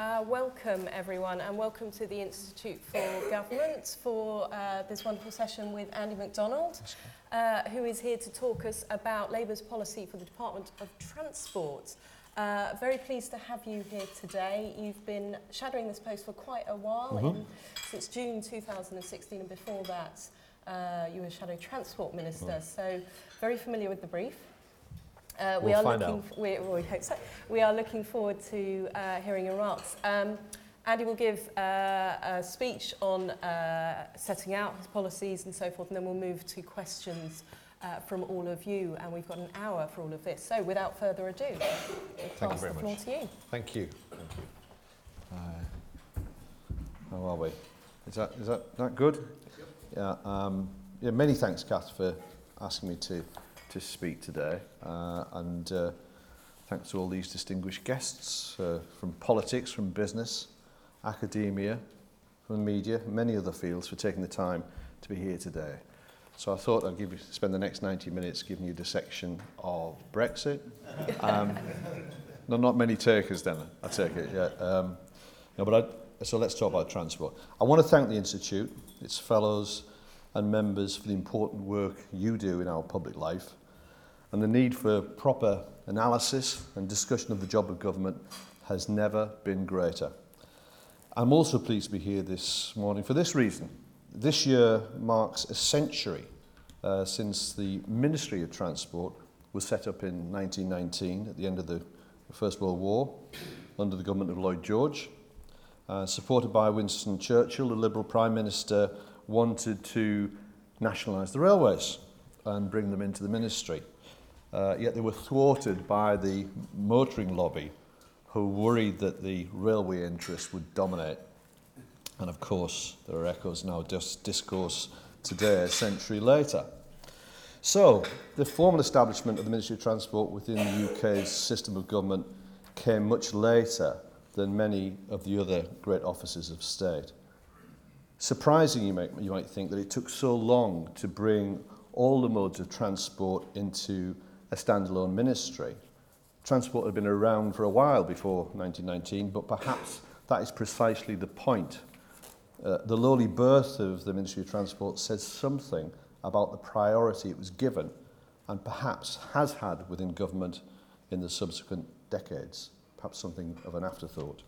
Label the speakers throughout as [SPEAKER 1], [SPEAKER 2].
[SPEAKER 1] Uh, welcome everyone and welcome to the Institute for Government for uh, this wonderful session with Andy MacDonald uh, who is here to talk us about Labour's policy for the Department of Transport. Uh, very pleased to have you here today. You've been shadowing this post for quite a while mm -hmm. in, since June 2016 and before that uh, you were Shadow Transport Minister mm. so very familiar with the brief.
[SPEAKER 2] Uh, we we'll are looking.
[SPEAKER 1] We, we hope so. We are looking forward to uh, hearing your remarks. Um, Andy will give uh, a speech on uh, setting out his policies and so forth, and then we'll move to questions uh, from all of you. And we've got an hour for all of this. So, without further ado, I'll pass the floor
[SPEAKER 2] much.
[SPEAKER 1] to you.
[SPEAKER 2] Thank you. Thank you. Uh, how are we? Is that is that that good? Yeah. Um, yeah. Many thanks, Kath, for asking me to to speak today. Uh, and uh, thanks to all these distinguished guests uh, from politics, from business, academia, from media, many other fields for taking the time to be here today. So I thought I'd give you, spend the next 90 minutes giving you a dissection of Brexit. Um, no, not many takers then, I take it. Yeah. Um, no, but I, so let's talk about transport. I want to thank the Institute, its fellows and members for the important work you do in our public life and the need for proper analysis and discussion of the job of government has never been greater. I'm also pleased to be here this morning for this reason. This year marks a century uh, since the Ministry of Transport was set up in 1919 at the end of the First World War under the government of Lloyd George. Uh, supported by Winston Churchill, the Liberal Prime Minister wanted to nationalise the railways and bring them into the ministry. Uh, yet they were thwarted by the motoring lobby who worried that the railway interests would dominate. And of course, there are echoes now, just discourse today, a century later. So, the formal establishment of the Ministry of Transport within the UK's system of government came much later than many of the other great offices of state. Surprising, you might, you might think, that it took so long to bring all the modes of transport into a standalone ministry. Transport had been around for a while before 1919, but perhaps that is precisely the point. Uh, the lowly birth of the Ministry of Transport says something about the priority it was given and perhaps has had within government in the subsequent decades, perhaps something of an afterthought.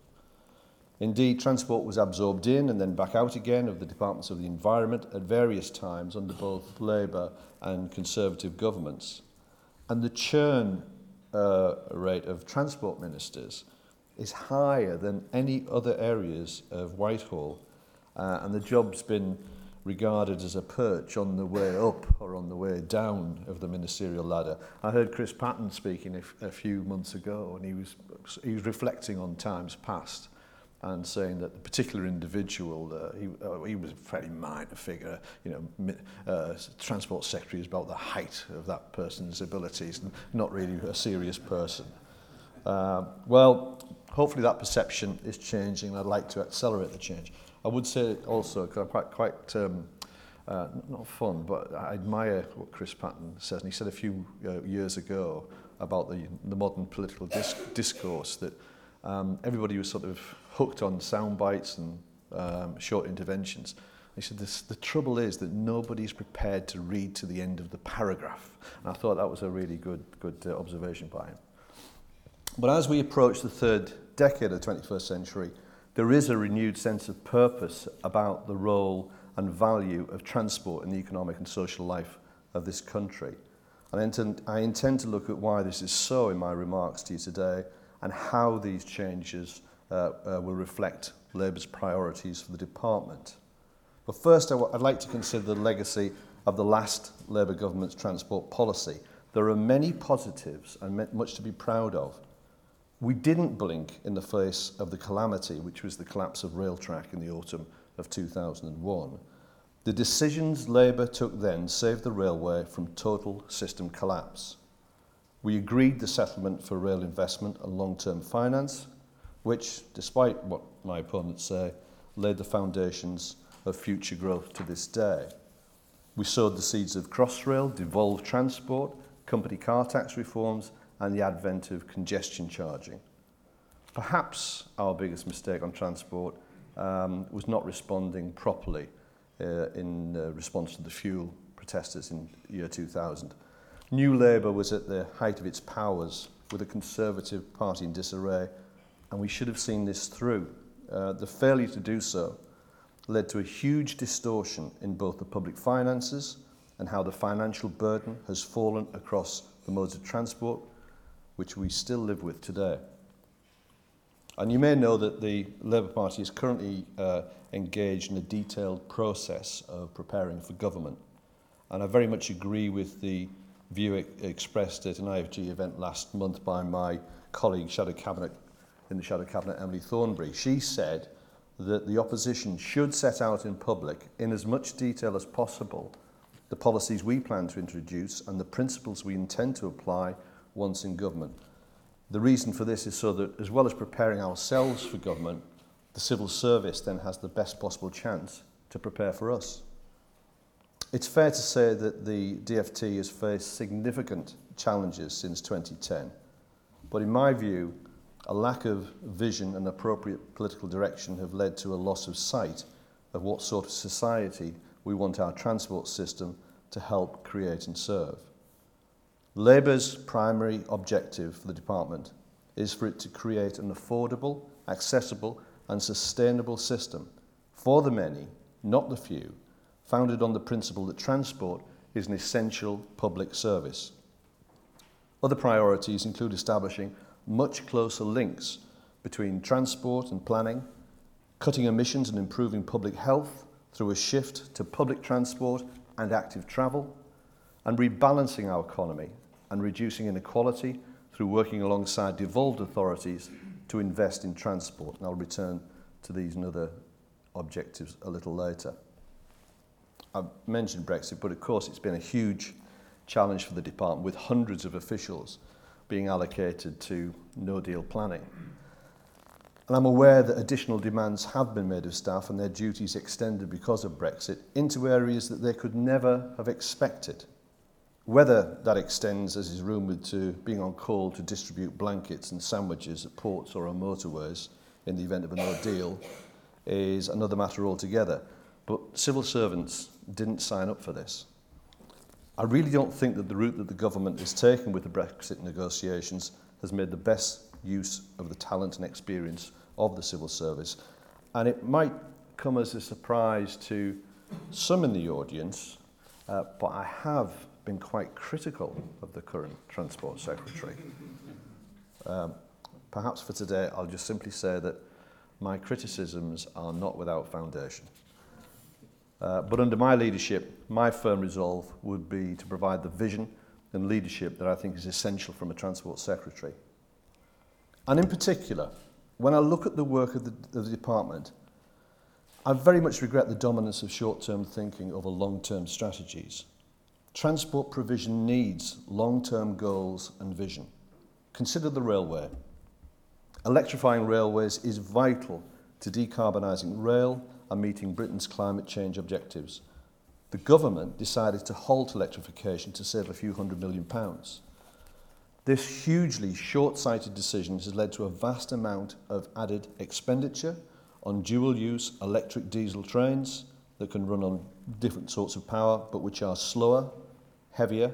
[SPEAKER 2] Indeed, transport was absorbed in and then back out again of the Departments of the Environment at various times under both Labour and Conservative governments. And the churn uh, rate of transport ministers is higher than any other areas of Whitehall. Uh, and the job's been regarded as a perch on the way up or on the way down of the ministerial ladder. I heard Chris Patton speaking a, a few months ago and he was, he was reflecting on times past and saying that the particular individual, uh, he, uh, he was a fairly minor figure, you know, uh, transport secretary is about the height of that person's abilities, and not really a serious person. Uh, well, hopefully that perception is changing, and I'd like to accelerate the change. I would say also, because I'm quite, quite um, uh, not fun, but I admire what Chris Patton says, and he said a few uh, years ago about the, the modern political disc discourse that um, everybody was sort of hooked on sound bites and um, short interventions. He said, the trouble is that nobody's prepared to read to the end of the paragraph. And I thought that was a really good, good uh, observation by him. But as we approach the third decade of the 21st century, there is a renewed sense of purpose about the role and value of transport in the economic and social life of this country. And I intend, I intend to look at why this is so in my remarks to you today and how these changes Uh, uh, will reflect Labour's priorities for the department. But first, i w- I'd like to consider the legacy of the last Labour government's transport policy. There are many positives and much to be proud of. We didn't blink in the face of the calamity, which was the collapse of Railtrack in the autumn of 2001. The decisions Labour took then saved the railway from total system collapse. We agreed the settlement for rail investment and long-term finance, which, despite what my opponents say, laid the foundations of future growth to this day. We sowed the seeds of Crossrail, devolved transport, company car tax reforms, and the advent of congestion charging. Perhaps our biggest mistake on transport um, was not responding properly uh, in uh, response to the fuel protesters in year 2000. New Labour was at the height of its powers with a Conservative Party in disarray, and we should have seen this through. Uh, the failure to do so led to a huge distortion in both the public finances and how the financial burden has fallen across the modes of transport, which we still live with today. And you may know that the Labour Party is currently uh, engaged in a detailed process of preparing for government. And I very much agree with the view expressed at an IFG event last month by my colleague, Shadow Cabinet, in the Shadow Cabinet, Emily Thornberry. She said that the opposition should set out in public, in as much detail as possible, the policies we plan to introduce and the principles we intend to apply once in government. The reason for this is so that, as well as preparing ourselves for government, the civil service then has the best possible chance to prepare for us. It's fair to say that the DFT has faced significant challenges since 2010, but in my view, a lack of vision and appropriate political direction have led to a loss of sight of what sort of society we want our transport system to help create and serve. Labour's primary objective for the department is for it to create an affordable, accessible and sustainable system for the many, not the few, founded on the principle that transport is an essential public service. Other priorities include establishing much closer links between transport and planning, cutting emissions and improving public health through a shift to public transport and active travel, and rebalancing our economy and reducing inequality through working alongside devolved authorities to invest in transport. And I'll return to these and other objectives a little later. I've mentioned Brexit, but of course it's been a huge challenge for the department with hundreds of officials being allocated to no deal planning. And I'm aware that additional demands have been made of staff and their duties extended because of Brexit into areas that they could never have expected. Whether that extends, as is rumoured, to being on call to distribute blankets and sandwiches at ports or on motorways in the event of a no deal is another matter altogether. But civil servants didn't sign up for this. I really don't think that the route that the government is taking with the Brexit negotiations has made the best use of the talent and experience of the civil service. And it might come as a surprise to some in the audience, uh, but I have been quite critical of the current Transport Secretary. um, perhaps for today, I'll just simply say that my criticisms are not without foundation. Uh, but under my leadership, my firm resolve would be to provide the vision and leadership that I think is essential from a Transport Secretary. And in particular, when I look at the work of the, of the department, I very much regret the dominance of short-term thinking over long-term strategies. Transport provision needs long-term goals and vision. Consider the railway. Electrifying railways is vital to decarbonising rail and meeting Britain's climate change objectives. The government decided to halt electrification to save a few hundred million pounds. This hugely short-sighted decision has led to a vast amount of added expenditure on dual-use electric diesel trains that can run on different sorts of power but which are slower, heavier,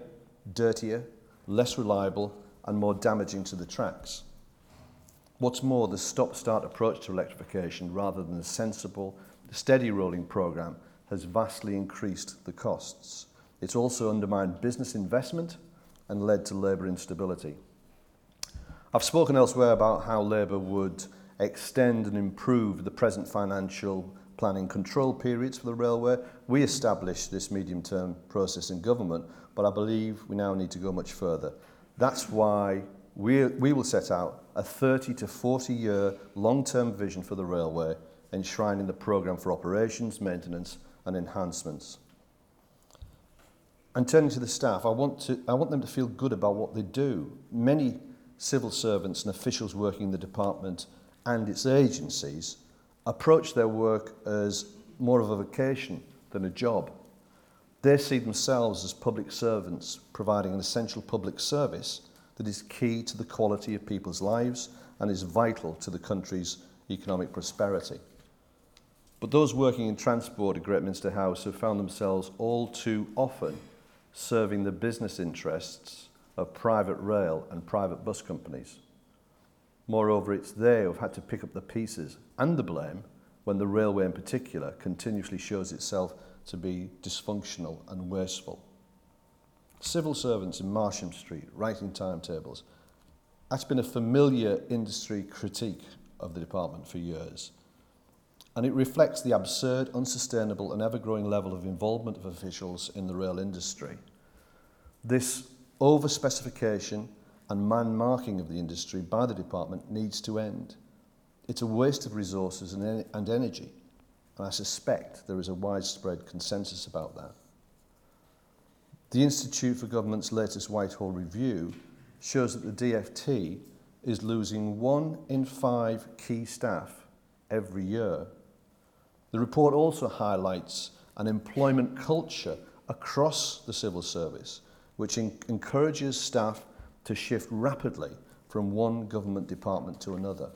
[SPEAKER 2] dirtier, less reliable and more damaging to the tracks. What's more, the stop-start approach to electrification rather than the sensible The steady rolling programme has vastly increased the costs. It's also undermined business investment and led to labour instability. I've spoken elsewhere about how Labour would extend and improve the present financial planning control periods for the railway. We established this medium-term process in government, but I believe we now need to go much further. That's why we, we will set out a 30 to 40 year long-term vision for the railway enshrined in the programme for operations, maintenance and enhancements. And turning to the staff, I want, to, I want them to feel good about what they do. Many civil servants and officials working in the department and its agencies approach their work as more of a vocation than a job. They see themselves as public servants providing an essential public service that is key to the quality of people's lives and is vital to the country's economic prosperity. But those working in transport at Great Minster House have found themselves all too often serving the business interests of private rail and private bus companies. Moreover, it's they who have had to pick up the pieces and the blame when the railway in particular continuously shows itself to be dysfunctional and wasteful. Civil servants in Marsham Street writing timetables. That's been a familiar industry critique of the department for years. And it reflects the absurd, unsustainable, and ever growing level of involvement of officials in the rail industry. This over specification and man marking of the industry by the department needs to end. It's a waste of resources and, en and energy, and I suspect there is a widespread consensus about that. The Institute for Government's latest Whitehall review shows that the DFT is losing one in five key staff every year. The report also highlights an employment culture across the civil service, which encourages staff to shift rapidly from one government department to another.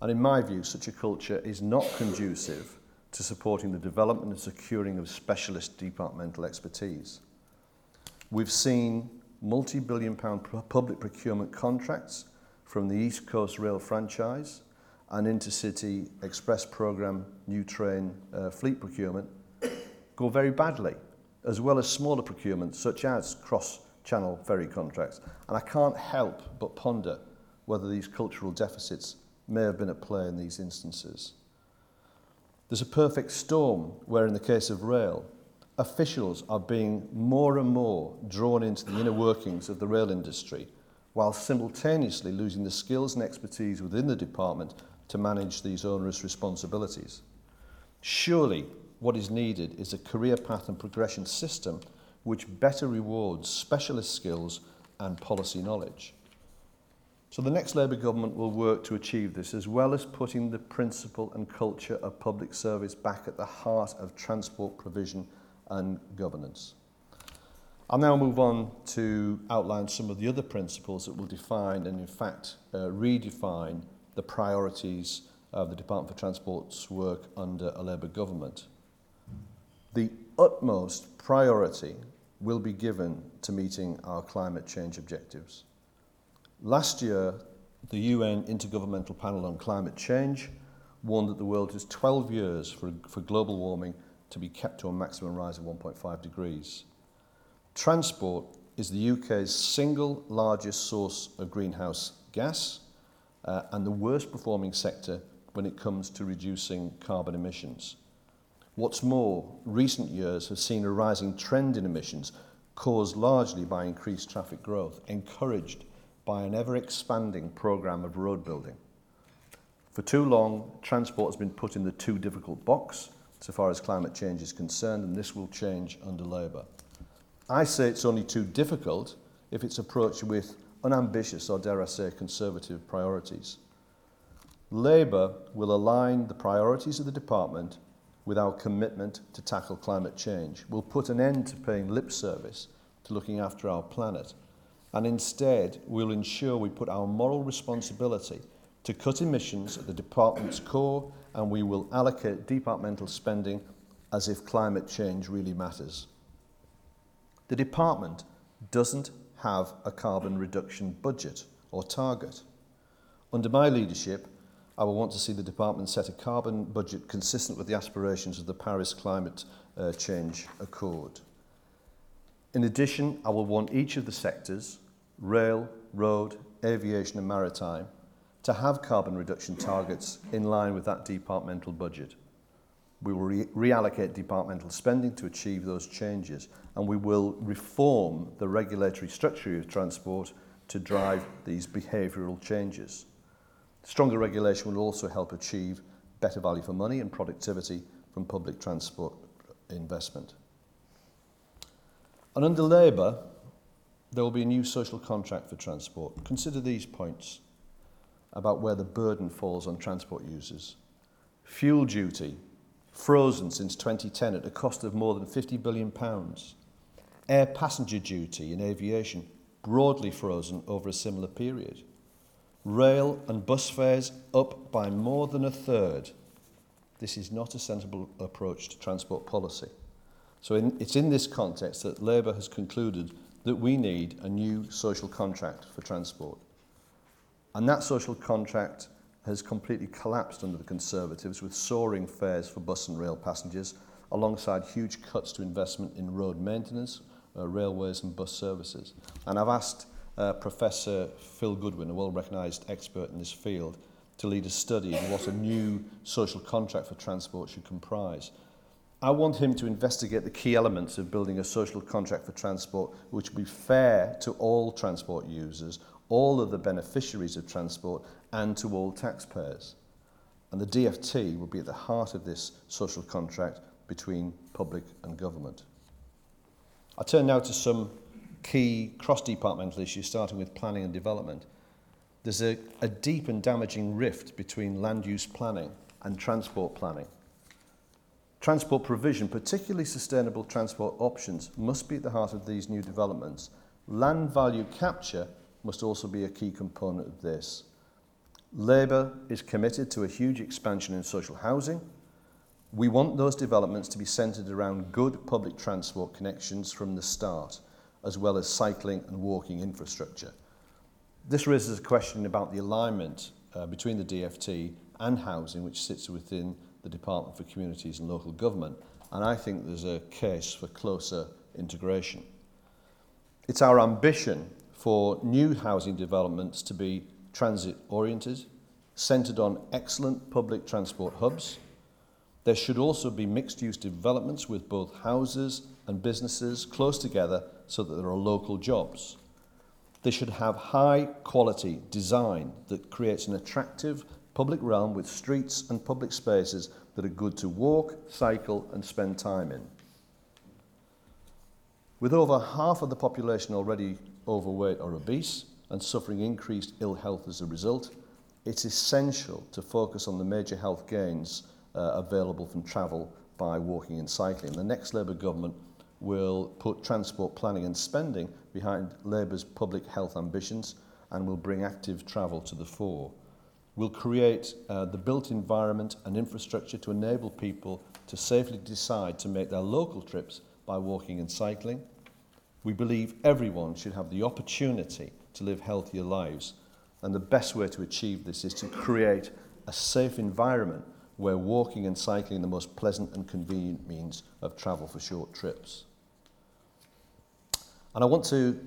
[SPEAKER 2] And in my view, such a culture is not conducive to supporting the development and securing of specialist departmental expertise. We've seen multi-billion pound public procurement contracts from the East Coast Rail franchise, and Intercity Express programme new train uh, fleet procurement go very badly, as well as smaller procurements such as cross-channel ferry contracts. And I can't help but ponder whether these cultural deficits may have been at play in these instances. There's a perfect storm where, in the case of rail, officials are being more and more drawn into the inner workings of the rail industry while simultaneously losing the skills and expertise within the department to manage these onerous responsibilities. Surely what is needed is a career path and progression system which better rewards specialist skills and policy knowledge. So the next Labour government will work to achieve this as well as putting the principle and culture of public service back at the heart of transport provision and governance. I'll now move on to outline some of the other principles that will define and in fact uh, redefine the priorities of the Department for Transport's work under a Labour government. The utmost priority will be given to meeting our climate change objectives. Last year, the UN Intergovernmental Panel on Climate Change warned that the world has 12 years for, for global warming to be kept to a maximum rise of 1.5 degrees. Transport is the UK's single largest source of greenhouse gas uh, and the worst performing sector when it comes to reducing carbon emissions. What's more, recent years have seen a rising trend in emissions caused largely by increased traffic growth, encouraged by an ever-expanding programme of road building. For too long, transport has been put in the too difficult box so far as climate change is concerned, and this will change under Labour. I say it's only too difficult if it's approached with unambitious or, dare I say, conservative priorities. Labour will align the priorities of the department with our commitment to tackle climate change. We'll put an end to paying lip service to looking after our planet, and instead we'll ensure we put our moral responsibility to cut emissions at the department's core and we will allocate departmental spending as if climate change really matters. The department doesn't have a carbon reduction budget or target. Under my leadership, I will want to see the department set a carbon budget consistent with the aspirations of the Paris Climate uh, Change Accord. In addition, I will want each of the sectors, rail, road, aviation and maritime, to have carbon reduction targets in line with that departmental budget. We will re reallocate departmental spending to achieve those changes and we will reform the regulatory structure of transport to drive these behavioural changes. Stronger regulation will also help achieve better value for money and productivity from public transport investment. And under Labour, there will be a new social contract for transport. Consider these points about where the burden falls on transport users. Fuel duty, frozen since 2010 at a cost of more than 50 billion pounds. Air passenger duty in aviation broadly frozen over a similar period. Rail and bus fares up by more than a third. This is not a sensible approach to transport policy. So in, it's in this context that Labour has concluded that we need a new social contract for transport. And that social contract has completely collapsed under the Conservatives with soaring fares for bus and rail passengers, alongside huge cuts to investment in road maintenance, uh, railways and bus services. And I've asked uh, Professor Phil Goodwin, a well-recognised expert in this field, to lead a study on what a new social contract for transport should comprise. I want him to investigate the key elements of building a social contract for transport which will be fair to all transport users, all of the beneficiaries of transport and to all taxpayers. And the DFT will be at the heart of this social contract between public and government. I turn now to some key cross-departmental issues, starting with planning and development. There's a, a deep and damaging rift between land use planning and transport planning. Transport provision, particularly sustainable transport options, must be at the heart of these new developments. Land value capture must also be a key component of this. Labour is committed to a huge expansion in social housing. We want those developments to be centred around good public transport connections from the start, as well as cycling and walking infrastructure. This raises a question about the alignment uh, between the DFT and housing, which sits within the Department for Communities and Local Government, and I think there's a case for closer integration. It's our ambition for new housing developments to be transit-oriented, centred on excellent public transport hubs, There should also be mixed use developments with both houses and businesses close together so that there are local jobs. They should have high quality design that creates an attractive public realm with streets and public spaces that are good to walk, cycle and spend time in. With over half of the population already overweight or obese and suffering increased ill health as a result, it's essential to focus on the major health gains uh, available from travel by walking and cycling. The next Labour government will put transport planning and spending behind Labour's public health ambitions and will bring active travel to the fore. We'll create uh, the built environment and infrastructure to enable people to safely decide to make their local trips by walking and cycling. We believe everyone should have the opportunity to live healthier lives and the best way to achieve this is to create a safe environment where walking and cycling are the most pleasant and convenient means of travel for short trips. And I want to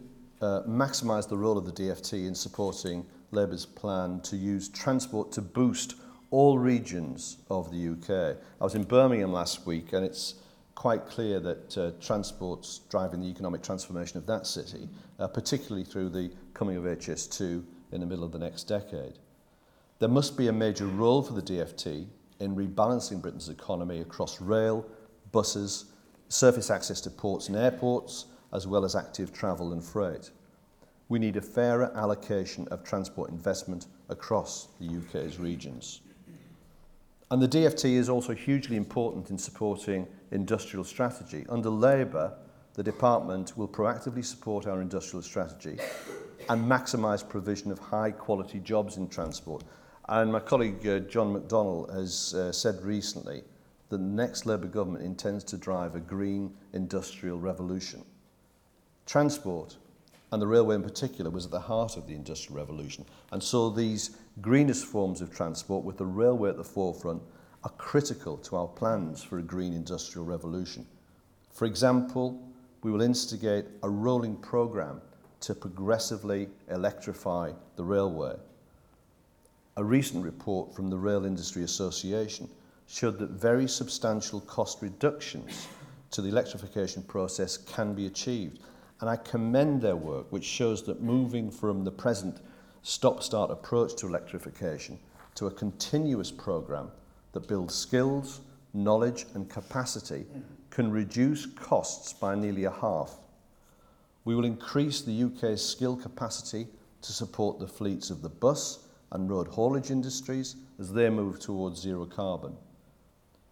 [SPEAKER 2] uh, maximise the role of the DFT in supporting Labour's plan to use transport to boost all regions of the UK. I was in Birmingham last week and it's quite clear that uh, transport's driving the economic transformation of that city, uh, particularly through the coming of HS2 in the middle of the next decade. There must be a major role for the DFT in rebalancing Britain's economy across rail, buses, surface access to ports and airports, as well as active travel and freight. We need a fairer allocation of transport investment across the UK's regions. And the DFT is also hugely important in supporting industrial strategy. Under Labour, the department will proactively support our industrial strategy and maximise provision of high quality jobs in transport And my colleague uh, John McDonnell has uh, said recently that the next Labour government intends to drive a green industrial revolution. Transport, and the railway in particular, was at the heart of the industrial revolution. And so these greenest forms of transport, with the railway at the forefront, are critical to our plans for a green industrial revolution. For example, we will instigate a rolling programme to progressively electrify the railway A recent report from the Rail Industry Association showed that very substantial cost reductions to the electrification process can be achieved. And I commend their work, which shows that moving from the present stop-start approach to electrification to a continuous program that builds skills, knowledge and capacity can reduce costs by nearly a half. We will increase the UK's skill capacity to support the fleets of the bus, and road haulage industries as they move towards zero carbon.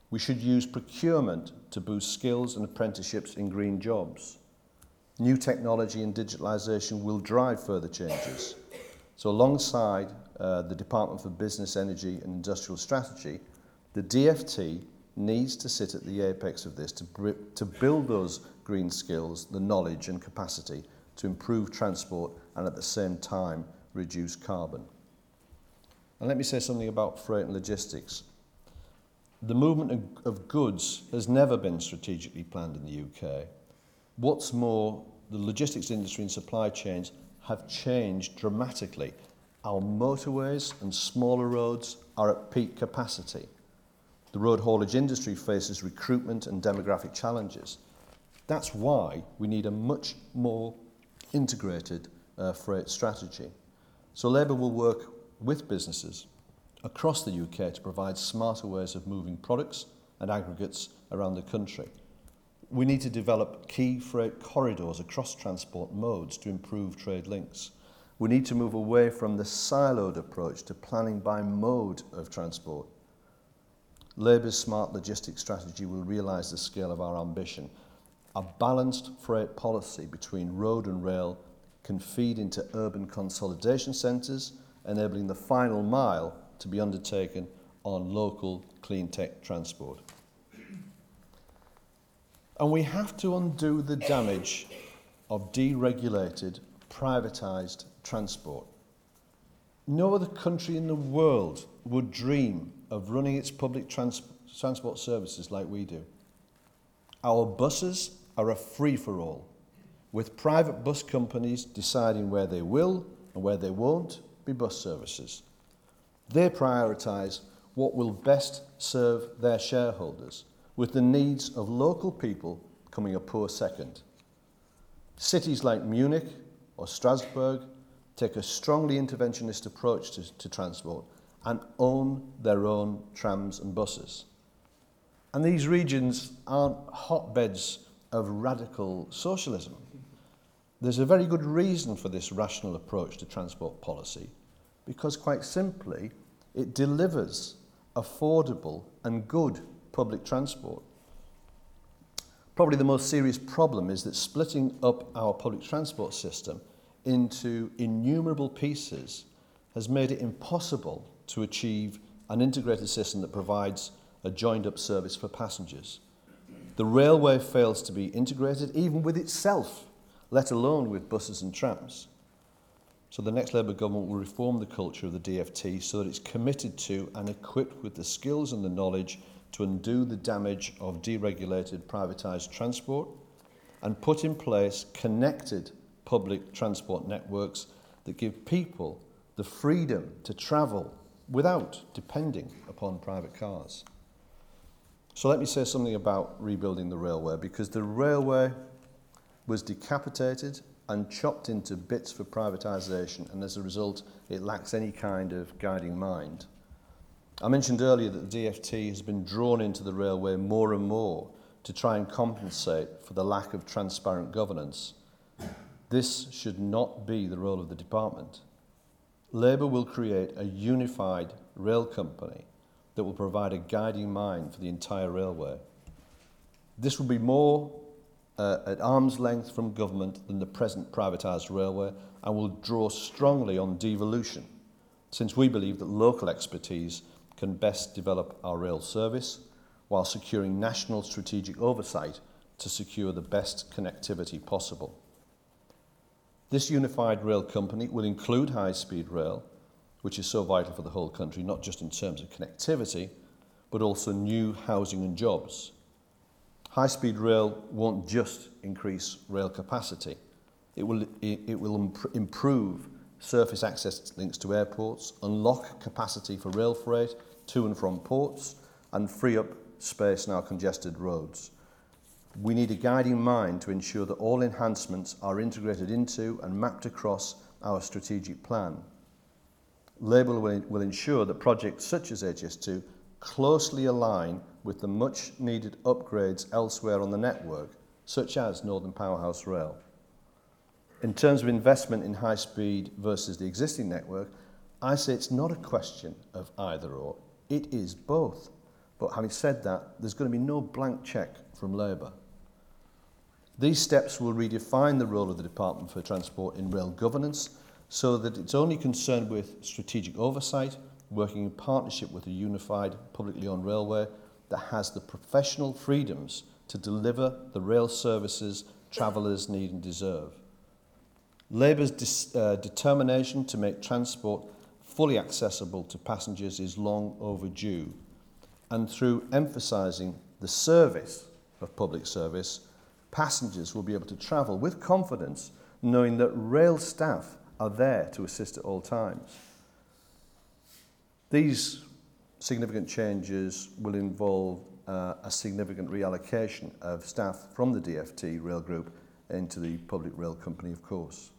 [SPEAKER 2] We should use procurement to boost skills and apprenticeships in green jobs. New technology and digitalisation will drive further changes. So alongside uh, the Department for Business, Energy and Industrial Strategy, the DFT needs to sit at the apex of this to, to build those green skills, the knowledge and capacity to improve transport and at the same time reduce carbon. And let me say something about freight and logistics. The movement of, of goods has never been strategically planned in the UK. What's more, the logistics industry and supply chains have changed dramatically. Our motorways and smaller roads are at peak capacity. The road haulage industry faces recruitment and demographic challenges. That's why we need a much more integrated uh, freight strategy. So Labour will work with businesses across the UK to provide smarter ways of moving products and aggregates around the country. We need to develop key freight corridors across transport modes to improve trade links. We need to move away from the siloed approach to planning by mode of transport. Labour's smart logistics strategy will realise the scale of our ambition. A balanced freight policy between road and rail can feed into urban consolidation centres, enabling the final mile to be undertaken on local clean tech transport. And we have to undo the damage of deregulated, privatised transport. No other country in the world would dream of running its public trans transport services like we do. Our buses are a free-for-all, with private bus companies deciding where they will and where they won't be bus services. They prioritise what will best serve their shareholders, with the needs of local people coming a poor second. Cities like Munich or Strasbourg take a strongly interventionist approach to, to transport and own their own trams and buses. And these regions aren't hotbeds of radical socialism. There's a very good reason for this rational approach to transport policy because quite simply, it delivers affordable and good public transport. Probably the most serious problem is that splitting up our public transport system into innumerable pieces has made it impossible to achieve an integrated system that provides a joined up service for passengers. The railway fails to be integrated even with itself, let alone with buses and trams. So the next Labour government will reform the culture of the DFT so that it's committed to and equipped with the skills and the knowledge to undo the damage of deregulated privatised transport and put in place connected public transport networks that give people the freedom to travel without depending upon private cars. So let me say something about rebuilding the railway because the railway was decapitated and chopped into bits for privatisation, and as a result, it lacks any kind of guiding mind. I mentioned earlier that the DFT has been drawn into the railway more and more to try and compensate for the lack of transparent governance. This should not be the role of the department. Labour will create a unified rail company that will provide a guiding mind for the entire railway. This will be more uh, at arm's length from government than the present privatised railway and will draw strongly on devolution, since we believe that local expertise can best develop our rail service while securing national strategic oversight to secure the best connectivity possible. This unified rail company will include high-speed rail, which is so vital for the whole country, not just in terms of connectivity, but also new housing and jobs. High-speed rail won't just increase rail capacity. It will, it, it will imp improve surface access links to airports, unlock capacity for rail freight to and from ports, and free up space in our congested roads. We need a guiding mind to ensure that all enhancements are integrated into and mapped across our strategic plan. Labour will, will ensure that projects such as HS2 closely align with the much needed upgrades elsewhere on the network, such as Northern Powerhouse Rail. In terms of investment in high speed versus the existing network, I say it's not a question of either or, it is both. But having said that, there's going to be no blank cheque from Labour. These steps will redefine the role of the Department for Transport in rail governance so that it's only concerned with strategic oversight, working in partnership with a unified publicly owned railway that has the professional freedoms to deliver the rail services travellers need and deserve. Labour's uh, determination to make transport fully accessible to passengers is long overdue, and through emphasising the service of public service, passengers will be able to travel with confidence, knowing that rail staff are there to assist at all times. These significant changes will involve uh, a significant reallocation of staff from the DFT Rail Group into the Public Rail Company, of course.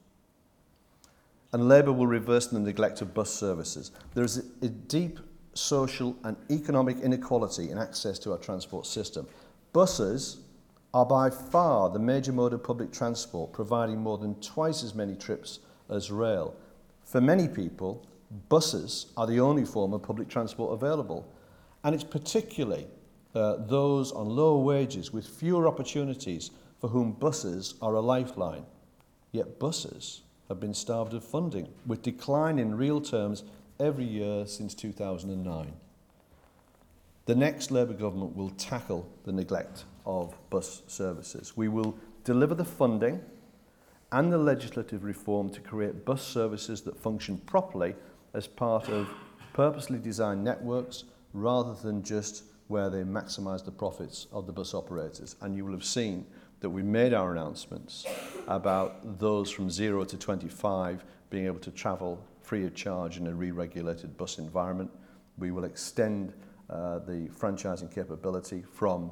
[SPEAKER 2] And Labour will reverse the neglect of bus services. There is a, a deep social and economic inequality in access to our transport system. Buses are by far the major mode of public transport, providing more than twice as many trips as rail. For many people, buses are the only form of public transport available. And it's particularly uh, those on lower wages with fewer opportunities for whom buses are a lifeline. Yet buses have been starved of funding, with decline in real terms every year since 2009. The next Labour government will tackle the neglect of bus services. We will deliver the funding and the legislative reform to create bus services that function properly as part of purposely designed networks rather than just where they maximise the profits of the bus operators. And you will have seen that we made our announcements about those from 0 to 25 being able to travel free of charge in a re-regulated bus environment. We will extend uh, the franchising capability from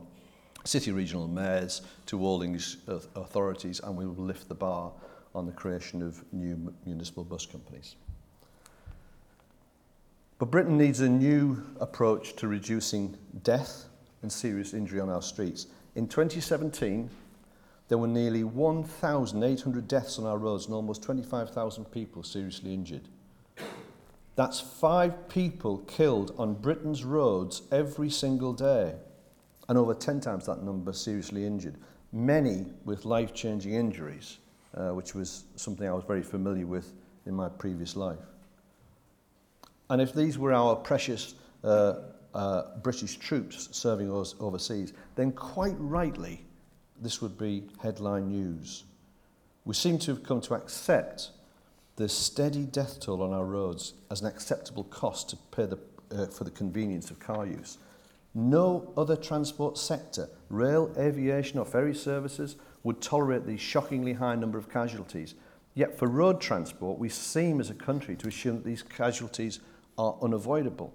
[SPEAKER 2] city regional mayors to all English authorities and we will lift the bar on the creation of new municipal bus companies. But Britain needs a new approach to reducing death and serious injury on our streets. In 2017, there were nearly 1,800 deaths on our roads and almost 25,000 people seriously injured. That's five people killed on Britain's roads every single day, and over 10 times that number seriously injured, many with life changing injuries, uh, which was something I was very familiar with in my previous life. And if these were our precious uh, uh, British troops serving us overseas, then quite rightly, this would be headline news. We seem to have come to accept the steady death toll on our roads as an acceptable cost to pay the, uh, for the convenience of car use. No other transport sector, rail, aviation or ferry services, would tolerate the shockingly high number of casualties. Yet for road transport, we seem as a country to assume that these casualties are unavoidable.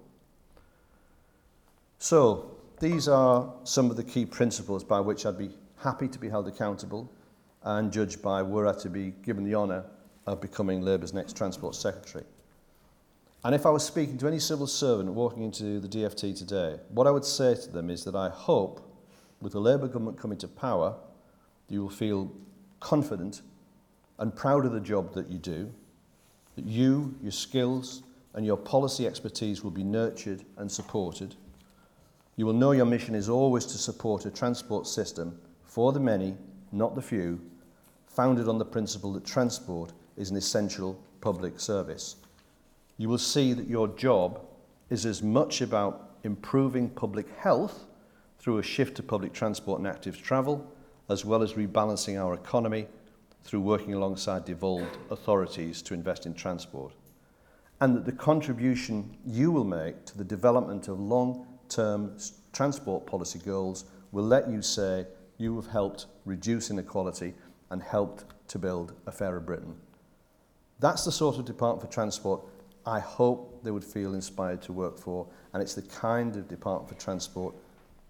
[SPEAKER 2] So, these are some of the key principles by which I'd be happy to be held accountable and judged by were I to be given the honour of becoming Labour's next Transport Secretary. And if I was speaking to any civil servant walking into the DFT today, what I would say to them is that I hope, with the Labour government coming to power, you will feel confident and proud of the job that you do, that you, your skills, and your policy expertise will be nurtured and supported. You will know your mission is always to support a transport system for the many, not the few, founded on the principle that transport is an essential public service. you will see that your job is as much about improving public health through a shift to public transport and active travel, as well as rebalancing our economy through working alongside devolved authorities to invest in transport, and that the contribution you will make to the development of long-term transport policy goals will let you say you have helped reduce inequality and helped to build a fairer Britain. That's the sort of Department for Transport I hope they would feel inspired to work for, and it's the kind of Department for Transport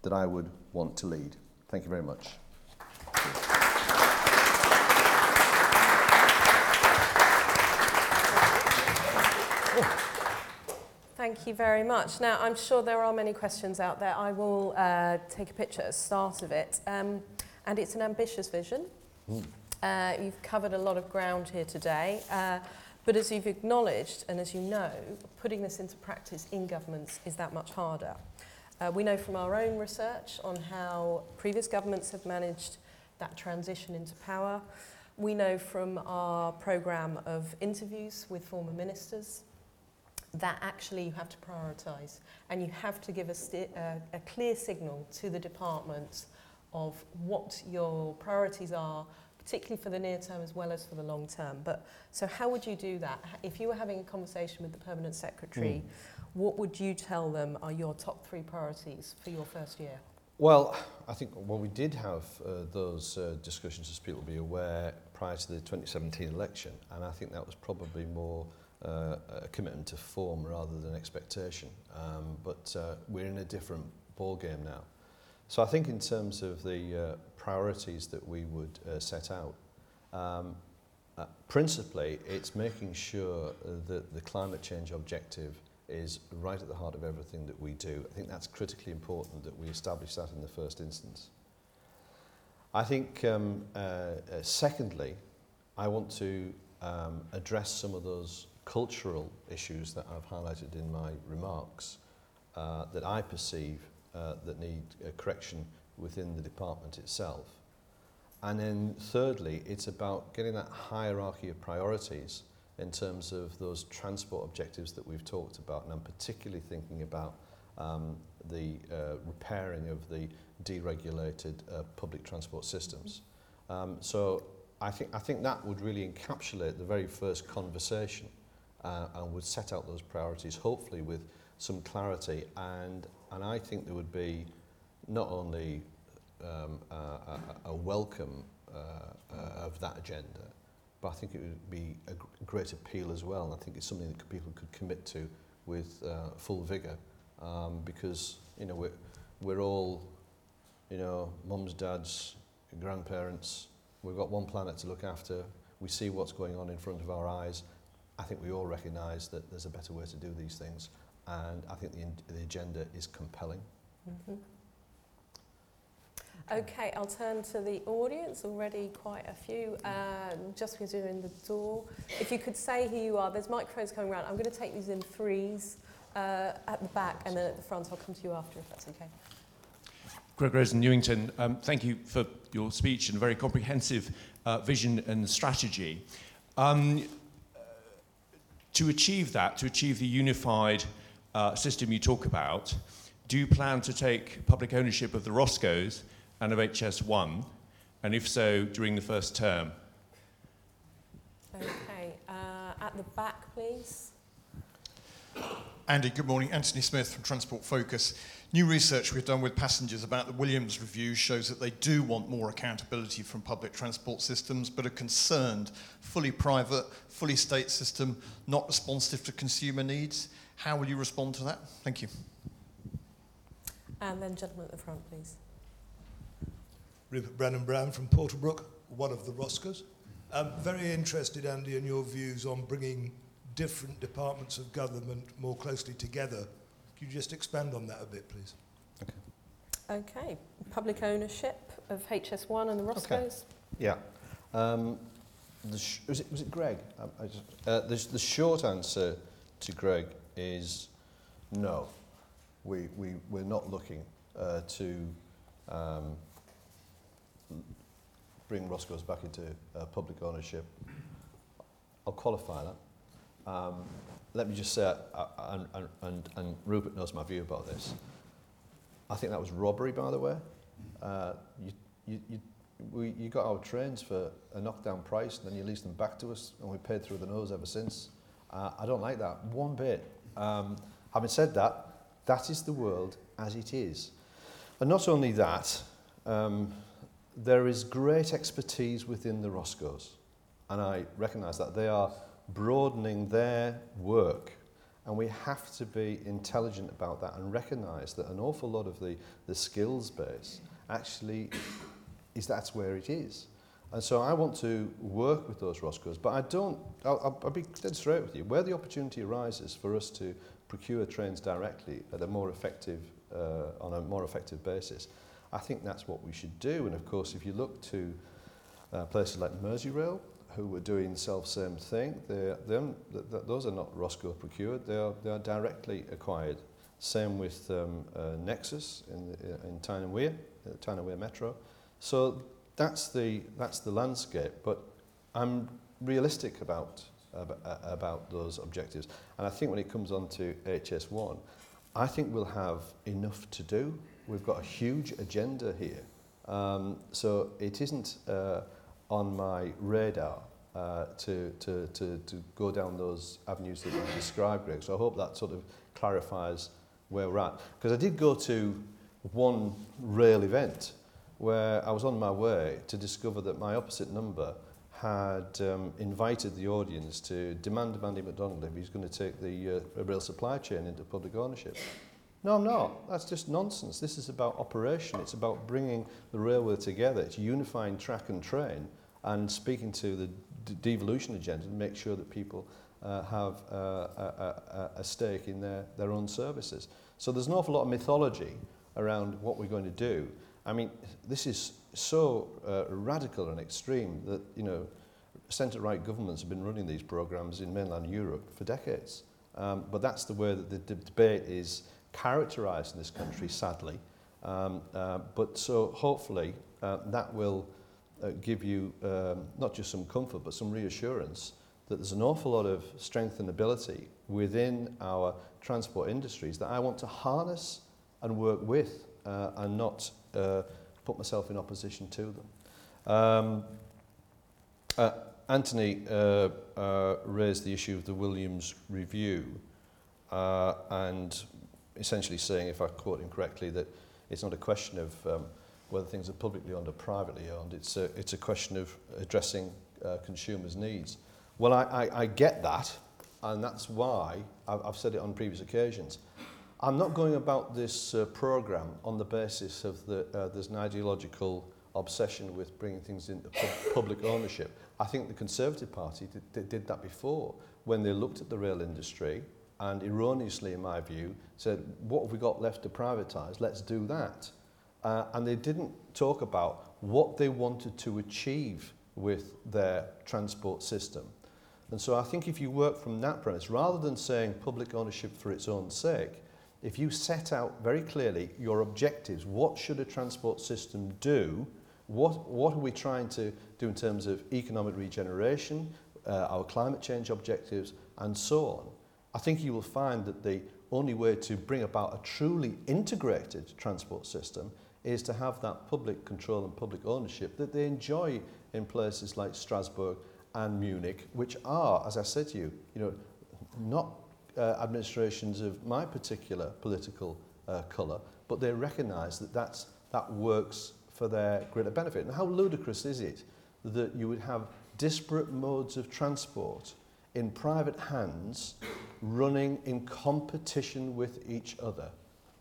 [SPEAKER 2] that I would want to lead. Thank you very much.
[SPEAKER 1] Thank you very much. Now, I'm sure there are many questions out there. I will uh, take a picture at the start of it. Um, and it's an ambitious vision. Mm. Uh, you've covered a lot of ground here today. Uh, but as you've acknowledged, and as you know, putting this into practice in governments is that much harder. Uh, we know from our own research on how previous governments have managed that transition into power. We know from our programme of interviews with former ministers that actually you have to prioritise and you have to give a, uh, a clear signal to the departments of what your priorities are, particularly for the near term as well as for the long term. But so how would you do that? If you were having a conversation with the permanent secretary, mm. what would you tell them are your top three priorities for your first year?
[SPEAKER 2] Well, I think well we did have uh, those uh, discussions as people will be aware prior to the 2017 election and I think that was probably more uh, a commitment to form rather than expectation. Um, but uh, we're in a different ball game now. So I think in terms of the uh, priorities that we would uh, set out, um, uh, principally it's making sure that the climate change objective is right at the heart of everything that we do. I think that's critically important that we establish that in the first instance. I think, um, uh, uh, secondly, I want to um, address some of those cultural issues that I've highlighted in my remarks uh, that I perceive uh, that need correction within the department itself. And then thirdly, it's about getting that hierarchy of priorities in terms of those transport objectives that we've talked about, and I'm particularly thinking about um, the uh, repairing of the deregulated uh, public transport systems. Um, so I think, I think that would really encapsulate the very first conversation uh, and would set out those priorities, hopefully with some clarity. And, and I think there would be not only um, a, a, a welcome uh, uh, of that agenda, but I think it would be a gr- great appeal as well. And I think it's something that people could commit to with uh, full vigour um, because, you know, we're, we're all, you know, mums, dads, grandparents. We've got one planet to look after. We see what's going on in front of our eyes. I think we all recognise that there's a better way to do these things. And I think the, the agenda is compelling.
[SPEAKER 1] Mm-hmm. Okay, I'll turn to the audience. Already quite a few. Uh, just because you're in the door, if you could say who you are. There's microphones coming around. I'm going to take these in threes uh, at the back and then at the front. I'll come to you after if that's okay.
[SPEAKER 3] Greg Rosen, Newington, um, thank you for your speech and very comprehensive uh, vision and strategy. Um, to achieve that, to achieve the unified uh, system you talk about, do you plan to take public ownership of the ROSCOs and of HS1? And if so, during the first term?
[SPEAKER 1] Okay, uh, at the back, please.
[SPEAKER 4] Andy, good morning. Anthony Smith from Transport Focus. New research we've done with passengers about the Williams review shows that they do want more accountability from public transport systems, but are concerned fully private, fully state system, not responsive to consumer needs. How will you respond to that? Thank you.
[SPEAKER 1] And then gentleman at the front, please.
[SPEAKER 5] Rupert Brennan Brown from Porterbrook, one of the ROSCOs. I'm very interested, Andy, in your views on bringing different departments of government more closely together. Could you just expand on that a bit, please?
[SPEAKER 1] Okay, public ownership of HS1 and the ROSCOs.
[SPEAKER 2] Yeah. Um, the sh- was, it, was it Greg? Um, I just, uh, the, the short answer to Greg is no. We, we, we're not looking uh, to um, bring ROSCOs back into uh, public ownership. I'll qualify that. Um, let me just say, uh, and, and, and, Rupert knows my view about this. I think that was robbery, by the way. Uh, you, you, you we, you got our trains for a knockdown price and then you leased them back to us and we paid through the nose ever since. Uh, I don't like that one bit. Um, having said that, that is the world as it is. And not only that, um, there is great expertise within the ROSCOs. And I recognise that they are broadening their work. And we have to be intelligent about that and recognise that an awful lot of the, the skills base actually is that's where it is. And so I want to work with those ROSCOs, but I don't, I'll, I'll, be dead straight with you. Where the opportunity arises for us to procure trains directly at a more effective, uh, on a more effective basis, I think that's what we should do. And of course, if you look to uh, places like Merseyrail, who were doing the self-same thing, they're, th th those are not ROSCO procured, they are, they are directly acquired. Same with um, uh, Nexus in, the, in Tyne and uh, Tyne and Metro. So that's the that's the landscape. But I'm realistic about about, about those objectives, and I think when it comes on to HS1, I think we'll have enough to do. We've got a huge agenda here, um, so it isn't uh, on my radar uh, to, to, to, to go down those avenues that you described, Greg. So I hope that sort of clarifies where we're at. Because I did go to one rail event where I was on my way to discover that my opposite number had um, invited the audience to demand of Andy McDonald if he's going to take the uh, rail supply chain into public ownership. No, I'm not. That's just nonsense. This is about operation. It's about bringing the railway together. It's unifying track and train and speaking to the devolution agenda to make sure that people uh, have uh, a, a, a stake in their, their own services. So there's an awful lot of mythology around what we're going to do. I mean, this is so uh, radical and extreme that, you know, centre-right governments have been running these programs in mainland Europe for decades. Um, but that's the way that the debate is characterised in this country, sadly. Um, uh, but so hopefully uh, that will uh, give you um, not just some comfort but some reassurance that there's an awful lot of strength and ability within our transport industries that I want to harness and work with uh, and not uh, put myself in opposition to them. Um, uh, Anthony uh, uh, raised the issue of the Williams review uh, and essentially saying, if I quote him correctly, that it's not a question of um, whether things are publicly owned or privately owned. It's a, it's a question of addressing uh, consumers' needs. Well, I, I, I get that, and that's why I've, I've said it on previous occasions. I'm not going about this uh, program on the basis of the, uh, there's an ideological obsession with bringing things into pub public ownership. I think the Conservative Party did, did that before when they looked at the rail industry and erroneously, in my view, said, what have we got left to privatise? Let's do that. Uh, and they didn't talk about what they wanted to achieve with their transport system. And so I think if you work from that premise, rather than saying public ownership for its own sake, if you set out very clearly your objectives, what should a transport system do, what, what are we trying to do in terms of economic regeneration, uh, our climate change objectives, and so on, I think you will find that the only way to bring about a truly integrated transport system is to have that public control and public ownership that they enjoy in places like Strasbourg and Munich, which are, as I said to you, you know, not uh, administrations of my particular political uh, colour, but they recognise that that's, that works for their greater benefit. And how ludicrous is it that you would have disparate modes of transport in private hands running in competition with each other?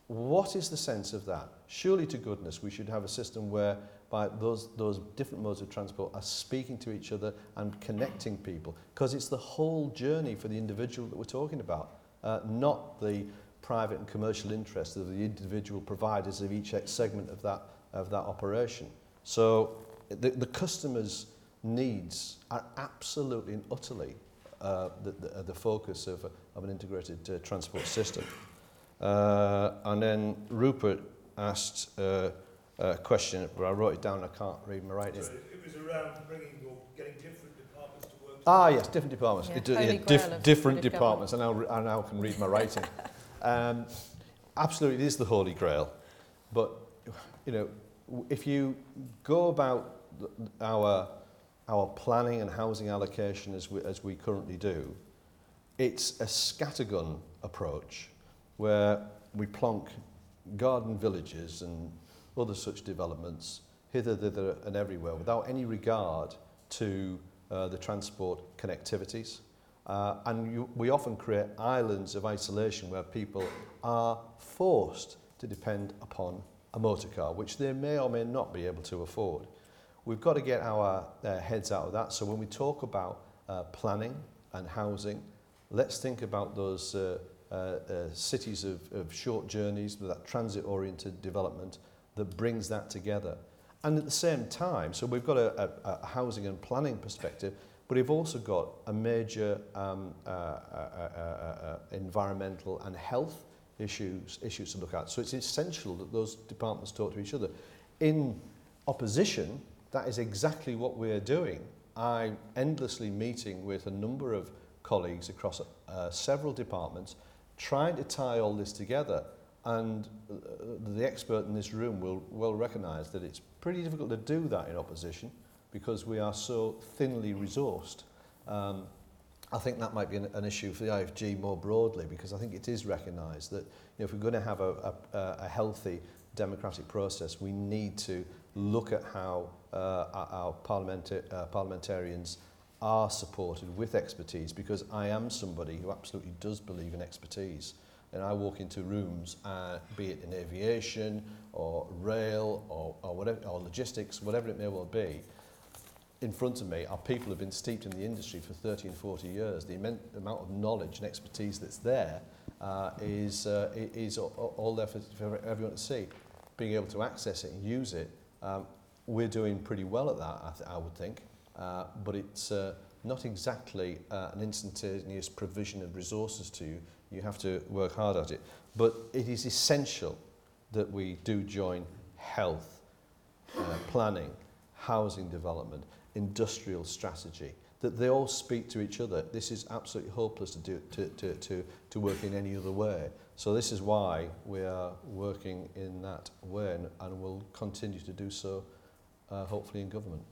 [SPEAKER 2] What is the sense of that? Surely to goodness we should have a system where by those, those different modes of transport are speaking to each other and connecting people because it's the whole journey for the individual that we're talking about, uh, not the private and commercial interests of the individual providers of each segment of that, of that operation. So the, the customer's needs are absolutely and utterly uh, the, the, the focus of, of an integrated uh, transport system. Uh, and then Rupert asked uh, a question, but I wrote it down, I can't read my writing.
[SPEAKER 5] So it was around bringing or getting different departments to work
[SPEAKER 2] Ah, yes, different departments.
[SPEAKER 1] Yeah,
[SPEAKER 2] It-
[SPEAKER 1] holy
[SPEAKER 2] yeah,
[SPEAKER 1] grail
[SPEAKER 2] diff- different departments. I now, I now can read my writing. um, absolutely, it is the holy grail. But, you know, if you go about th- our, our planning and housing allocation as we, as we currently do, it's a scattergun approach where we plonk garden villages and other such developments hither, thither and everywhere without any regard to uh, the transport connectivities. Uh, and you, we often create islands of isolation where people are forced to depend upon a motor car, which they may or may not be able to afford. we've got to get our uh, heads out of that. So when we talk about uh, planning and housing, let's think about those uh, uh, uh, cities of, of short journeys, that transit-oriented development that brings that together. And at the same time, so we've got a, a, a housing and planning perspective, but we've also got a major um, uh, uh, uh, uh, environmental and health issues issues to look at. So it's essential that those departments talk to each other. In opposition that is exactly what we're doing. I'm endlessly meeting with a number of colleagues across uh, several departments, trying to tie all this together. And uh, the expert in this room will well recognise that it's pretty difficult to do that in opposition because we are so thinly resourced. Um, I think that might be an, an issue for the IFG more broadly because I think it is recognised that you know, if we're going to have a, a, a healthy democratic process, we need to look at how uh, our uh, parliamentarians are supported with expertise because I am somebody who absolutely does believe in expertise. And I walk into rooms, uh, be it in aviation or rail or, or, whatever, or logistics, whatever it may well be, in front of me are people who have been steeped in the industry for 30 and 40 years. The amount of knowledge and expertise that's there uh, is, uh, is all there for, for everyone to see. Being able to access it and use it, um, we're doing pretty well at that, I, th I would think. Uh, but it's uh, not exactly uh, an instantaneous provision of resources to you. You have to work hard at it. But it is essential that we do join health, uh, planning, housing development, industrial strategy, that they all speak to each other. This is absolutely hopeless to, do, to, to, to, to work in any other way. So this is why we are working in that way and, and will continue to do so, uh, hopefully in government.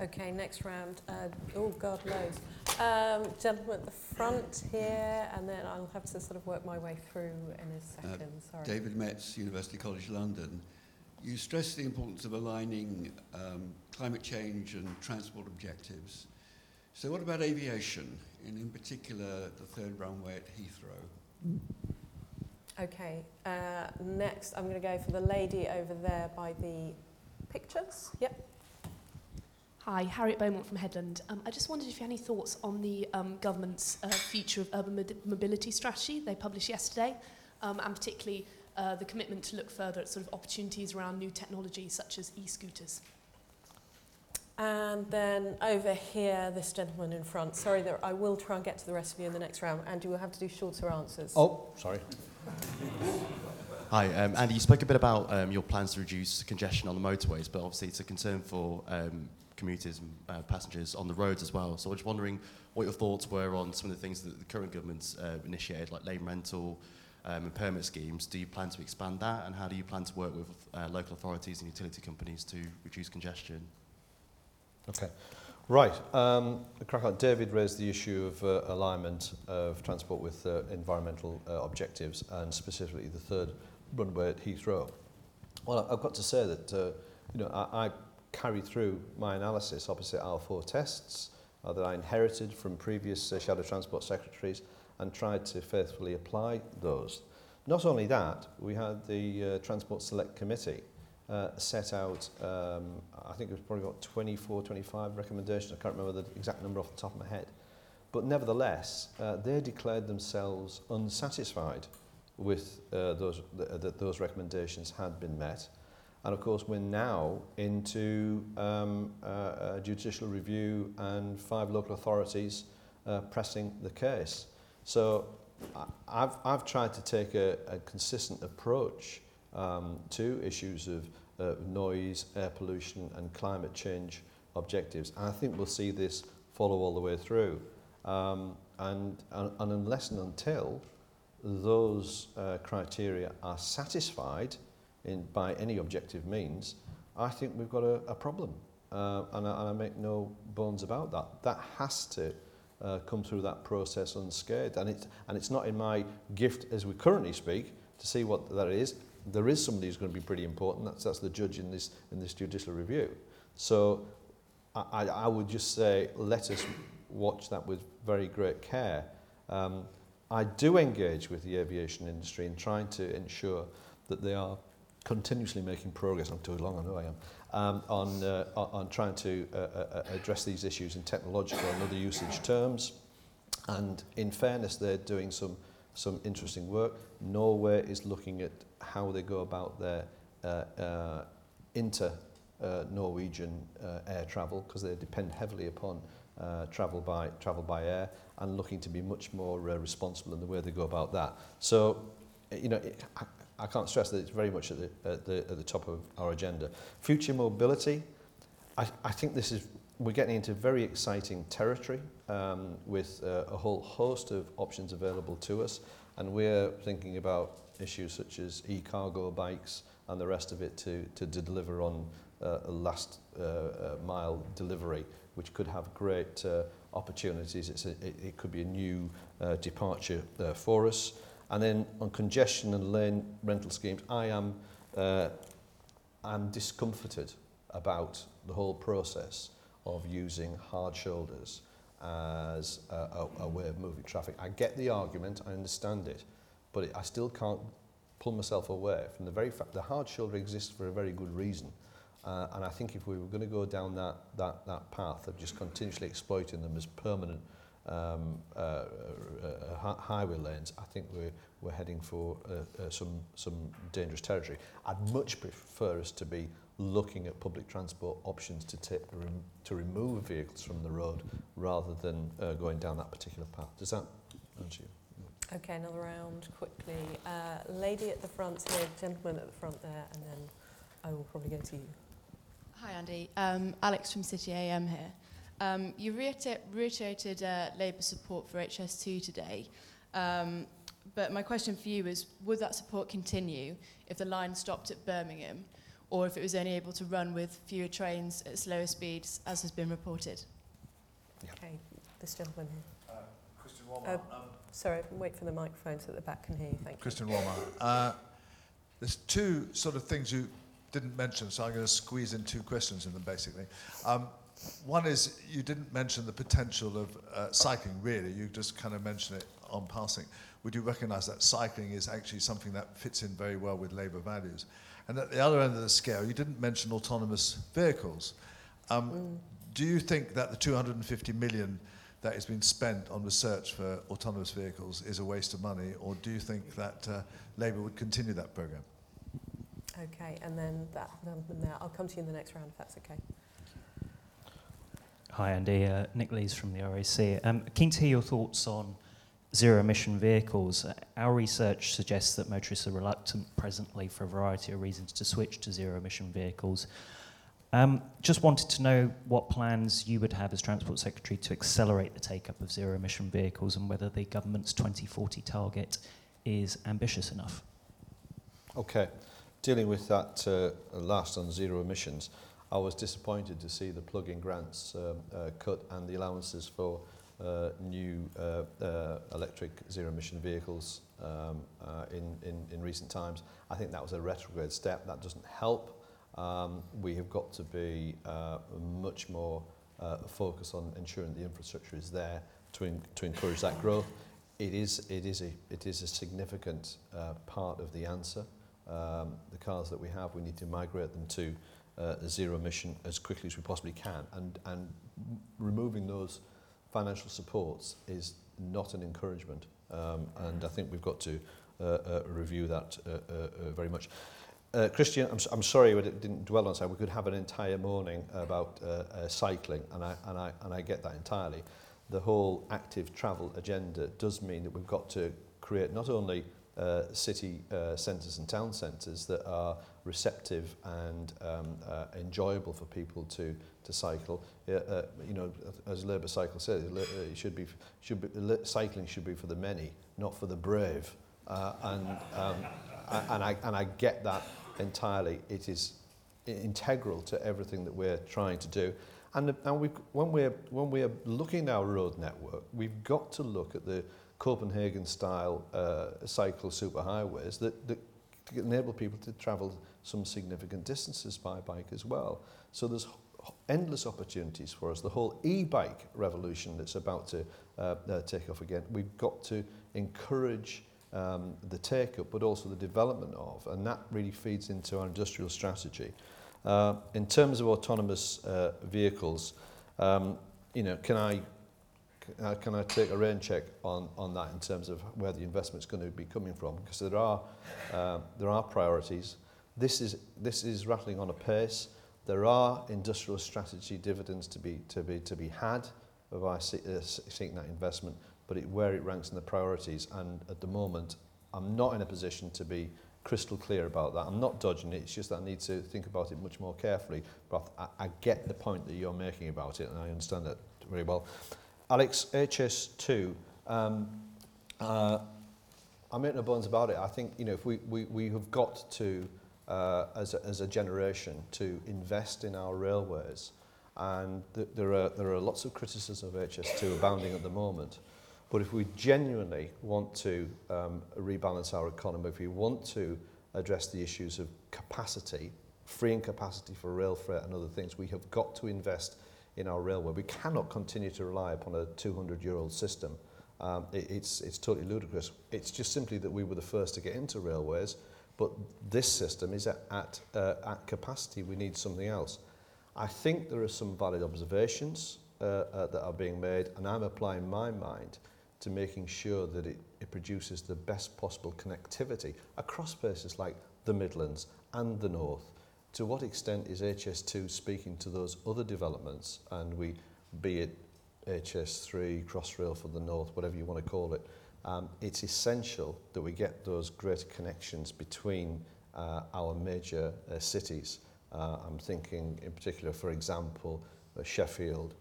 [SPEAKER 1] Okay, next round. Uh, oh, God, loads. Um, gentleman at the front here, and then I'll have to sort of work my way through in a second. Uh, Sorry.
[SPEAKER 6] David Metz, University College London. You stress the importance of aligning um, climate change and transport objectives. So what about aviation, and in particular the third runway at Heathrow?
[SPEAKER 1] Okay, uh, next I'm going to go for the lady over there by the pictures. Yep.
[SPEAKER 7] Hi, Harriet Beaumont from Headland. Um, I just wondered if you had any thoughts on the um, government's uh, future of urban mobility strategy they published yesterday, um, and particularly uh, the commitment to look further at sort of opportunities around new technologies such as e-scooters.
[SPEAKER 1] And then over here, this gentleman in front. Sorry, that I will try and get to the rest of you in the next round. Andy, we'll have to do shorter answers.
[SPEAKER 2] Oh, sorry.
[SPEAKER 8] Hi, um, Andy, you spoke a bit about um, your plans to reduce congestion on the motorways, but obviously it's a concern for um, commuters and uh, passengers on the roads as well. So I was just wondering what your thoughts were on some of the things that the current government's uh, initiated, like lane rental um, and permit schemes. Do you plan to expand that, and how do you plan to work with uh, local authorities and utility companies to reduce congestion?
[SPEAKER 2] Okay. Right. Um, David raised the issue of uh, alignment of transport with uh, environmental uh, objectives and specifically the third runway at Heathrow. Well, I've got to say that uh, you know I, I carry through my analysis opposite our four tests uh, that I inherited from previous uh, shadow transport secretaries and tried to faithfully apply those. Not only that, we had the Transport Select Committee uh, set out, um, I think it was probably about 24, 25 recommendations. I can't remember the exact number off the top of my head. But nevertheless, uh, they declared themselves unsatisfied with uh, those, th that those recommendations had been met. And of course, we're now into um, uh, judicial review and five local authorities uh, pressing the case. So I've, I've tried to take a, a consistent approach um, to issues of uh, noise, air pollution and climate change objectives. And I think we'll see this follow all the way through. Um, and, and, unless and until those uh, criteria are satisfied in, by any objective means, I think we've got a, a problem. Uh, and, I, and I make no bones about that. That has to uh, come through that process unscathed. And it's, and it's not in my gift as we currently speak to see what that is. There is somebody who's going to be pretty important. That's, that's the judge in this, in this judicial review. So I, I would just say let us watch that with very great care. Um, I do engage with the aviation industry in trying to ensure that they are continuously making progress. I'm too long, I know I am um, on, uh, on trying to uh, uh, address these issues in technological and other usage terms. And in fairness, they're doing some, some interesting work. Norway is looking at how they go about their uh, uh, inter uh, Norwegian uh, air travel because they depend heavily upon uh, travel by travel by air and looking to be much more uh, responsible in the way they go about that. So, eh, you know, it, I, I can't stress that it's very much at the, at the, at the top of our agenda. Future mobility, I, I think this is we're getting into very exciting territory um, with uh, a whole host of options available to us, and we're thinking about issues such as e-cargo bikes and the rest of it to, to deliver on uh, a last uh, uh, mile delivery, which could have great uh, opportunities. It's a, it, it could be a new uh, departure uh, for us. And then on congestion and lane rental schemes, I am uh, I'm discomforted about the whole process of using hard shoulders as a, a, a way of moving traffic. I get the argument, I understand it, but it, I still can't pull myself away from the very fact the hard shoulder exists for a very good reason. Uh, and I think if we were going to go down that, that, that path of just continuously exploiting them as permanent um, uh, uh, uh highway lanes, I think we're, we're heading for uh, uh, some, some dangerous territory. I'd much prefer us to be looking at public transport options to, take, to remove vehicles from the road rather than uh, going down that particular path. Does that answer you?
[SPEAKER 1] Okay, another round quickly. Uh, lady at the front here, gentleman at the front there, and then I will probably go to you.
[SPEAKER 9] Hi, Andy. Um, Alex from City AM here. Um, you reiterated uh, Labour support for HS2 today, um, but my question for you is, would that support continue if the line stopped at Birmingham, or if it was only able to run with fewer trains at slower speeds, as has been reported?
[SPEAKER 1] Okay, this gentleman here.
[SPEAKER 10] Uh, Christian Wolmar.
[SPEAKER 1] Uh,
[SPEAKER 10] um,
[SPEAKER 1] Sorry, wait for the microphone so that the back can hear you. Thank you.
[SPEAKER 10] Christian Wolmar. Uh, there's two sort of things you didn't mention, so I'm going to squeeze in two questions in them, basically. Um, one is you didn't mention the potential of uh, cycling, really. You just kind of mentioned it on passing. Would you recognise that cycling is actually something that fits in very well with Labour values? And at the other end of the scale, you didn't mention autonomous vehicles. Um,
[SPEAKER 1] Mm.
[SPEAKER 10] Do you think that the 250 million that has been spent on research for autonomous vehicles is a waste of money, or do you think that uh, Labour would continue that programme?
[SPEAKER 1] Okay, and then that gentleman there. I'll come to you in the next round if that's okay.
[SPEAKER 11] Hi, Andy. Uh, Nick Lyes from the RAC. Um, keen to hear your thoughts on zero emission vehicles. Our research suggests that motorists are reluctant presently for a variety of reasons to switch to zero emission vehicles. Um, just wanted to know what plans you would have as Transport Secretary to accelerate the take up of zero emission vehicles and whether the government's 2040 target is ambitious enough.
[SPEAKER 2] Okay, dealing with that uh, last on zero emissions, I was disappointed to see the plug-in grants um, uh, cut and the allowances for uh, new uh, uh, electric zero emission vehicles um, uh, in, in, in recent times. I think that was a retrograde step. That doesn't help. Um, we have got to be uh, much more uh, focused on ensuring the infrastructure is there to, in, to encourage that growth. It is, it is, a, it is a significant uh, part of the answer. Um, the cars that we have, we need to migrate them to uh, zero emission as quickly as we possibly can. And, and removing those financial supports is not an encouragement. Um, and I think we've got to uh, uh, review that uh, uh, uh, very much. Uh, Christian, I'm, I'm sorry we didn't dwell on that. We could have an entire morning about uh, uh, cycling, and I, and, I, and I get that entirely. The whole active travel agenda does mean that we've got to create not only uh, city uh, centres and town centres that are receptive and um, uh, enjoyable for people to to cycle. Uh, uh, you know, as Labour Cycle says, uh, it should be should be cycling should be for the many, not for the brave. Uh, and um, and I and I get that entirely. It is integral to everything that we're trying to do. And, the- and we, when, we're, when we're looking at our road network, we've got to look at the Copenhagen-style uh, cycle superhighways that, that enable people to travel some significant distances by bike as well. So there's endless opportunities for us. The whole e-bike revolution that's about to uh, uh, take off again, we've got to encourage um, the take-up, but also the development of, and that really feeds into our industrial strategy. Uh, in terms of autonomous uh, vehicles, um, you know, can I I, can I take a rain check on, on that in terms of where the investment's going to be coming from? Because there are uh, there are priorities. This is this is rattling on a pace. There are industrial strategy dividends to be to be to be had by see, uh, seeking that investment, but it, where it ranks in the priorities. And at the moment, I'm not in a position to be crystal clear about that. I'm not dodging it, it's just that I need to think about it much more carefully. But I, I get the point that you're making about it, and I understand that very well. Alex, HS2, um, uh, I'm making no bones about it. I think, you know, if we, we, we have got to, uh, as, a, as a generation, to invest in our railways, and th there, are, there are lots of criticism of HS2 abounding at the moment. But if we genuinely want to um, rebalance our economy, if we want to address the issues of capacity, freeing capacity for rail freight and other things, we have got to invest in our railway. We cannot continue to rely upon a 200-year-old system. Um, it, it's, it's totally ludicrous. It's just simply that we were the first to get into railways, but this system is at, at, uh, at capacity. We need something else. I think there are some valid observations uh, uh, that are being made, and I'm applying my mind to making sure that it, it produces the best possible connectivity across places like the Midlands and the North. To what extent is HS2 speaking to those other developments, and we, be it HS3, Crossrail for the North, whatever you want to call it, um, it's essential that we get those great connections between uh, our major uh, cities. Uh, I'm thinking in particular, for example, uh, Sheffield,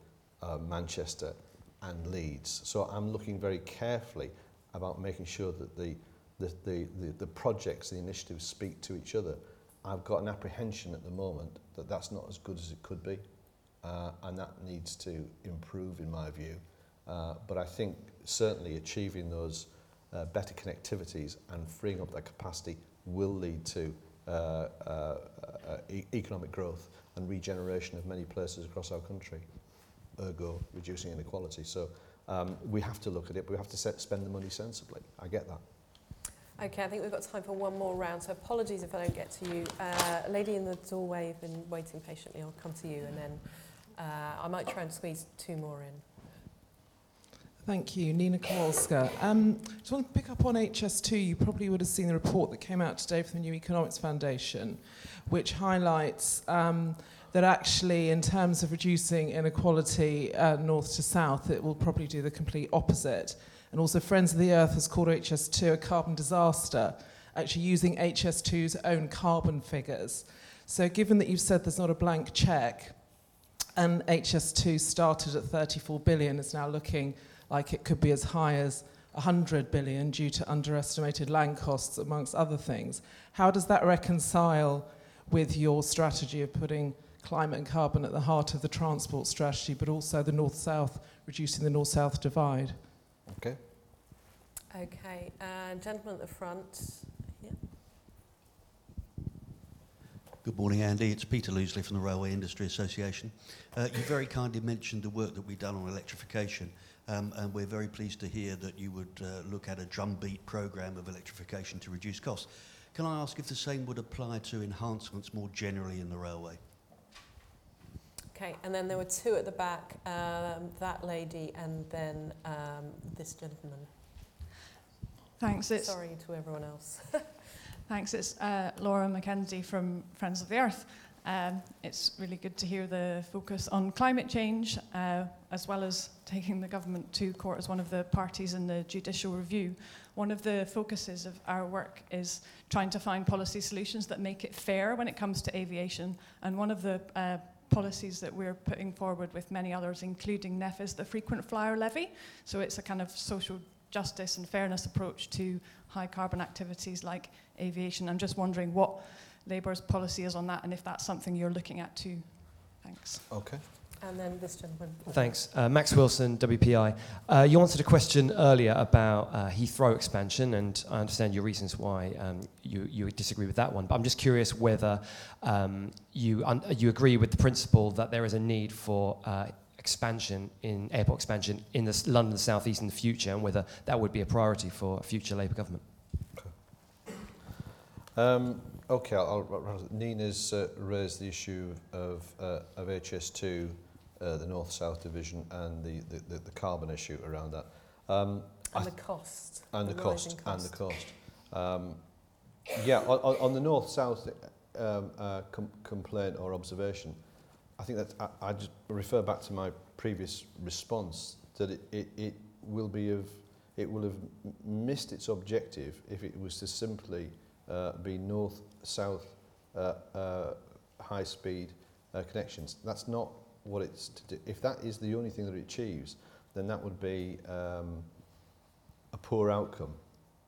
[SPEAKER 2] uh, Manchester and Leeds. So I'm looking very carefully about making sure that the, the, the, the projects, the initiatives speak to each other. I've got an apprehension at the moment that that's not as good as it could be, uh, and that needs to improve, in my view. Uh, but I think certainly achieving those uh, better connectivities and freeing up that capacity will lead to uh, uh, uh, e economic growth and regeneration of many places across our country, ergo reducing inequality. So um, we have to look at it, but we have to set, spend the money sensibly. I get that.
[SPEAKER 1] Okay, I think we've got time for one more round, so apologies if I don't get to you. Uh, lady in the doorway, you've been waiting patiently, I'll come to you, and then uh, I might try and squeeze two more in.
[SPEAKER 12] Thank you, Nina Kowalska. Um, just want to pick up on HS2. You probably would have seen the report that came out today from the New Economics Foundation, which highlights um, that actually, in terms of reducing inequality uh, north to south, it will probably do the complete opposite. And also, Friends of the Earth has called HS2 a carbon disaster, actually using HS2's own carbon figures. So, given that you've said there's not a blank check, and HS2 started at 34 billion, it's now looking like it could be as high as 100 billion due to underestimated land costs, amongst other things. How does that reconcile with your strategy of putting climate and carbon at the heart of the transport strategy, but also the north-south, reducing the north-south divide?
[SPEAKER 2] Okay.
[SPEAKER 1] Okay, uh, gentleman at the front. Yeah.
[SPEAKER 13] Good morning, Andy. It's Peter Loosley from the Railway Industry Association. Uh, you very kindly mentioned the work that we've done on electrification. Um, and we're very pleased to hear that you would uh, look at a drumbeat program of electrification to reduce costs. Can I ask if the same would apply to enhancements more generally in the railway?
[SPEAKER 1] Okay, and then there were two at the back, um, that lady and then um, this gentleman.
[SPEAKER 14] Thanks. It's,
[SPEAKER 1] Sorry to everyone else.
[SPEAKER 14] thanks. It's uh, Laura Mackenzie from Friends of the Earth. Um, it's really good to hear the focus on climate change, uh, as well as taking the government to court as one of the parties in the judicial review. One of the focuses of our work is trying to find policy solutions that make it fair when it comes to aviation. And one of the uh, policies that we're putting forward with many others, including NEF, is the frequent flyer levy. So it's a kind of social justice and fairness approach to high carbon activities like aviation. I'm just wondering what Labour's policy is on that and if that's something you're looking at too. Thanks.
[SPEAKER 2] Okay.
[SPEAKER 1] And then this gentleman.
[SPEAKER 15] Thanks. Uh, Max Wilson, WPI. Uh, you answered a question earlier about uh, Heathrow expansion, and I understand your reasons why um, you, you disagree with that one. But I'm just curious whether um, you, you agree with the principle that there is a need for uh, expansion in airport expansion in the London South East in the future, and whether that would be a priority for a future Labour government.
[SPEAKER 2] Um, okay, I'll, I'll, Nina's uh, raised the issue of, uh, of HS2, uh, the North-South division and the, the, the, the carbon issue around that. Um,
[SPEAKER 1] and the cost.
[SPEAKER 2] And the,
[SPEAKER 1] the
[SPEAKER 2] cost,
[SPEAKER 1] cost.
[SPEAKER 2] And the cost. Um, yeah, on, on, on the North-South um, uh, com complaint or observation, I think that I, I just refer back to my previous response that it, it, it will be of it will have missed its objective if it was to simply uh, be north-south uh, uh, high-speed uh, connections. That's not what it's to do. If that is the only thing that it achieves, then that would be um, a poor outcome.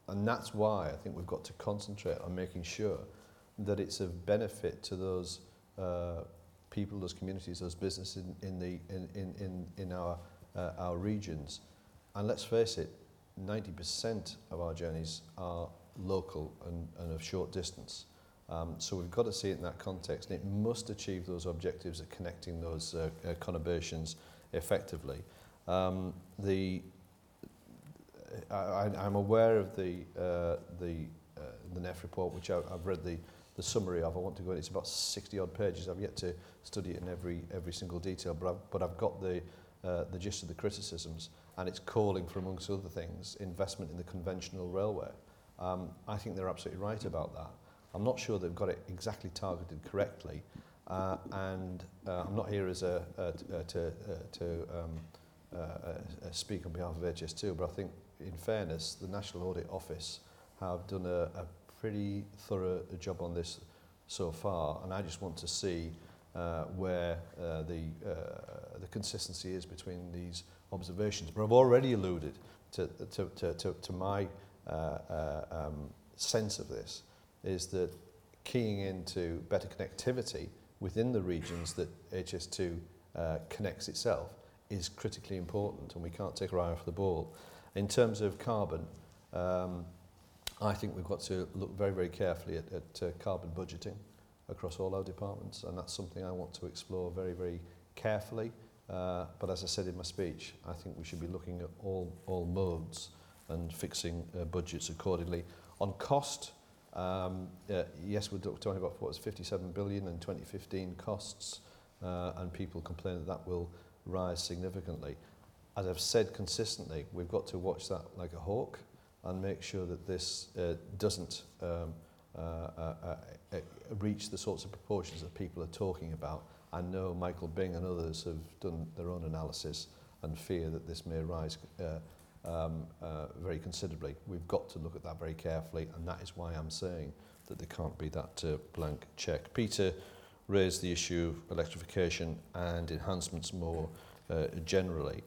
[SPEAKER 2] And that's why I think we've got to concentrate on making sure that it's of benefit to those uh, people, those communities, those businesses in, in, the, in, in, in, our, uh, our regions. And let's face it, 90% of our journeys are local and, and of short distance. Um, so we've got to see it in that context, and it must achieve those objectives of connecting those uh, uh, conurbations effectively. Um, the, I, I'm aware of the, uh, the, uh, the NEF report, which I, I've read the, the summary of. I want to go, it's about 60 odd pages. I've yet to study it in every, every single detail, but I've, but I've got the, uh, the gist of the criticisms, and it's calling for, amongst other things, investment in the conventional railway. Um, I think they're absolutely right about that. I'm not sure they've got it exactly targeted correctly, uh, and uh, I'm not here as a, uh, to, to, um, uh, uh, speak on behalf of HS2, but I think, in fairness, the National Audit Office have done a, a pretty thorough job on this so far, and I just want to see uh, where the, the consistency is between these observations. But I've already alluded to, to, to, to, to my um, sense of this, is that keying into better connectivity within the regions that HS2 uh, connects itself is critically important and we can't take our eye off the ball. In terms of carbon, um, I think we've got to look very, very carefully at, at uh, carbon budgeting across all our departments and that's something I want to explore very, very carefully. Uh, but as I said in my speech, I think we should be looking at all, all modes and fixing uh, budgets accordingly. On cost, Um, uh, yes, we're talking about what was 57 billion in 2015 costs, uh, and people complain that that will rise significantly. As I've said consistently, we've got to watch that like a hawk and make sure that this uh, doesn't um, uh, uh, uh, uh reach the sorts of proportions that people are talking about. I know Michael Bing and others have done their own analysis and fear that this may rise uh, um, uh, very considerably. We've got to look at that very carefully, and that is why I'm saying that there can't be that uh, blank check. Peter raised the issue of electrification and enhancements more uh, generally.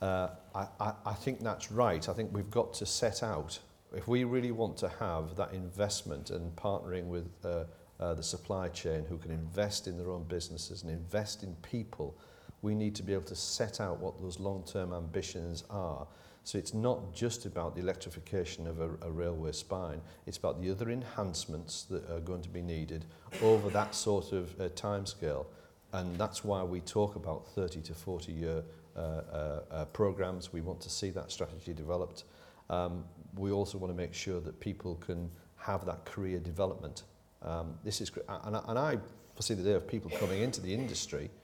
[SPEAKER 2] Uh, I, I, I think that's right. I think we've got to set out, if we really want to have that investment and partnering with uh, uh, the supply chain who can invest in their own businesses and invest in people, we need to be able to set out what those long-term ambitions are. So it's not just about the electrification of a, a railway spine, it's about the other enhancements that are going to be needed over that sort of uh, timescale. And that's why we talk about 30 to 40 year uh, uh, uh, programs. We want to see that strategy developed. Um, we also want to make sure that people can have that career development. Um, this is, and I, and I foresee the day of people coming into the industry –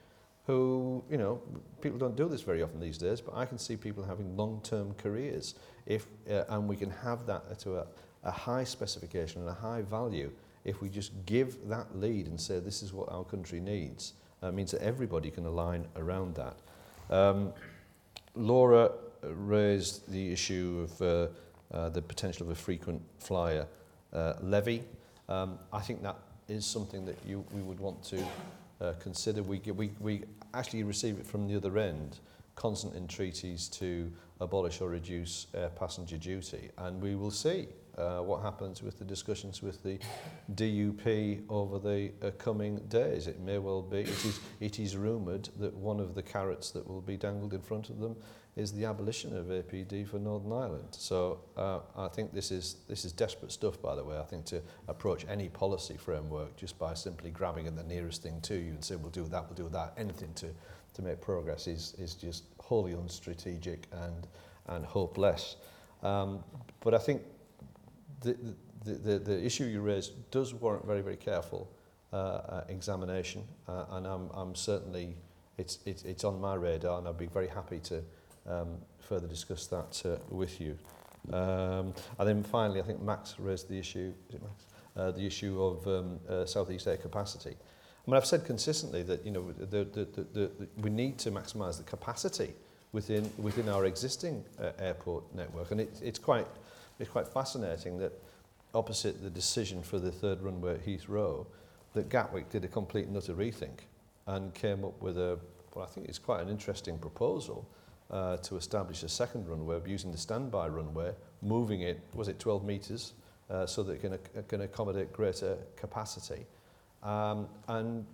[SPEAKER 2] who, you know, people don't do this very often these days, but I can see people having long-term careers if, uh, and we can have that to a, a high specification and a high value if we just give that lead and say this is what our country needs. That means that everybody can align around that. Um, Laura raised the issue of uh, uh, the potential of a frequent flyer uh, levy. Um, I think that is something that you, we would want to uh, consider. We, we, we actually receive it from the other end, constant entreaties to abolish or reduce air passenger duty. And we will see uh, what happens with the discussions with the DUP over the uh, coming days. It may well be, it is, it is rumoured that one of the carrots that will be dangled in front of them is the abolition of APD for Northern Ireland. So uh, I think this is, this is desperate stuff, by the way. I think to approach any policy framework just by simply grabbing at the nearest thing to you and say, we'll do that, we'll do that, anything to, to make progress is, is just wholly unstrategic and, and hopeless. Um, but I think the, the, the, the issue you raised does warrant very, very careful uh, uh, examination, uh, and I'm, I'm certainly, it's, it's, it's on my radar, and I'd be very happy to um, further discuss that uh, with you. Um, and then finally, I think Max raised the issue, is it Max? Uh, the issue of um, uh, Southeast Air capacity. I mean, I've said consistently that you know the, the, the, the, we need to maximise the capacity within within our existing uh, airport network, and it, it's quite it's quite fascinating that opposite the decision for the third runway at Heathrow, that Gatwick did a complete and utter rethink and came up with a, well, I think it's quite an interesting proposal uh, to establish a second runway using the standby runway, moving it, was it 12 metres, uh, so that it can, can accommodate greater capacity. Um, and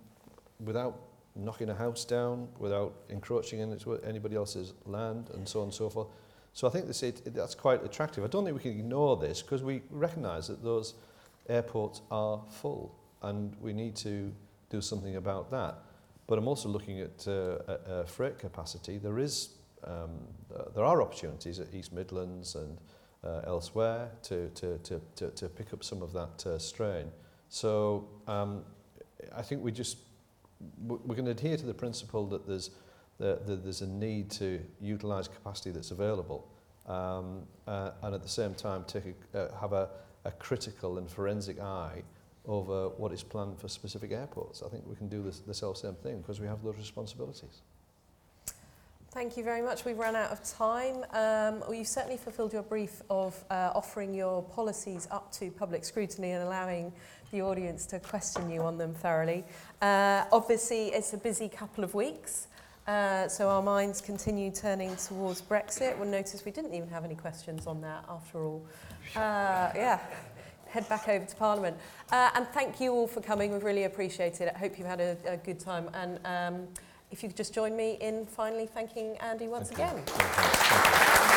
[SPEAKER 2] without knocking a house down, without encroaching into anybody else's land, and so on and so forth. So I think this, it, it, that's quite attractive. I don't think we can ignore this because we recognise that those airports are full and we need to do something about that. But I'm also looking at uh, uh, freight capacity. There is, um, there are opportunities at East Midlands and uh, elsewhere to, to, to, to, to pick up some of that uh, strain. So um, I think we just we're going to adhere to the principle that there's that that there's a need to utilise capacity that's available, um, uh, and at the same time take a, uh, have a, a critical and forensic eye over what is planned for specific airports. I think we can do this, the self same thing because we have those responsibilities.
[SPEAKER 1] Thank you very much. We've run out of time. Um, well, you've certainly fulfilled your brief of uh, offering your policies up to public scrutiny and allowing the audience to question you on them thoroughly. Uh, obviously, it's a busy couple of weeks. Uh, so our minds continue turning towards Brexit. We'll notice we didn't even have any questions on that after all. Uh, yeah, head back over to Parliament. Uh, and thank you all for coming. We've really appreciated it. I hope you've had a, a good time. And um, if you could just join me in finally thanking Andy once again.
[SPEAKER 2] Thank you. Thank you.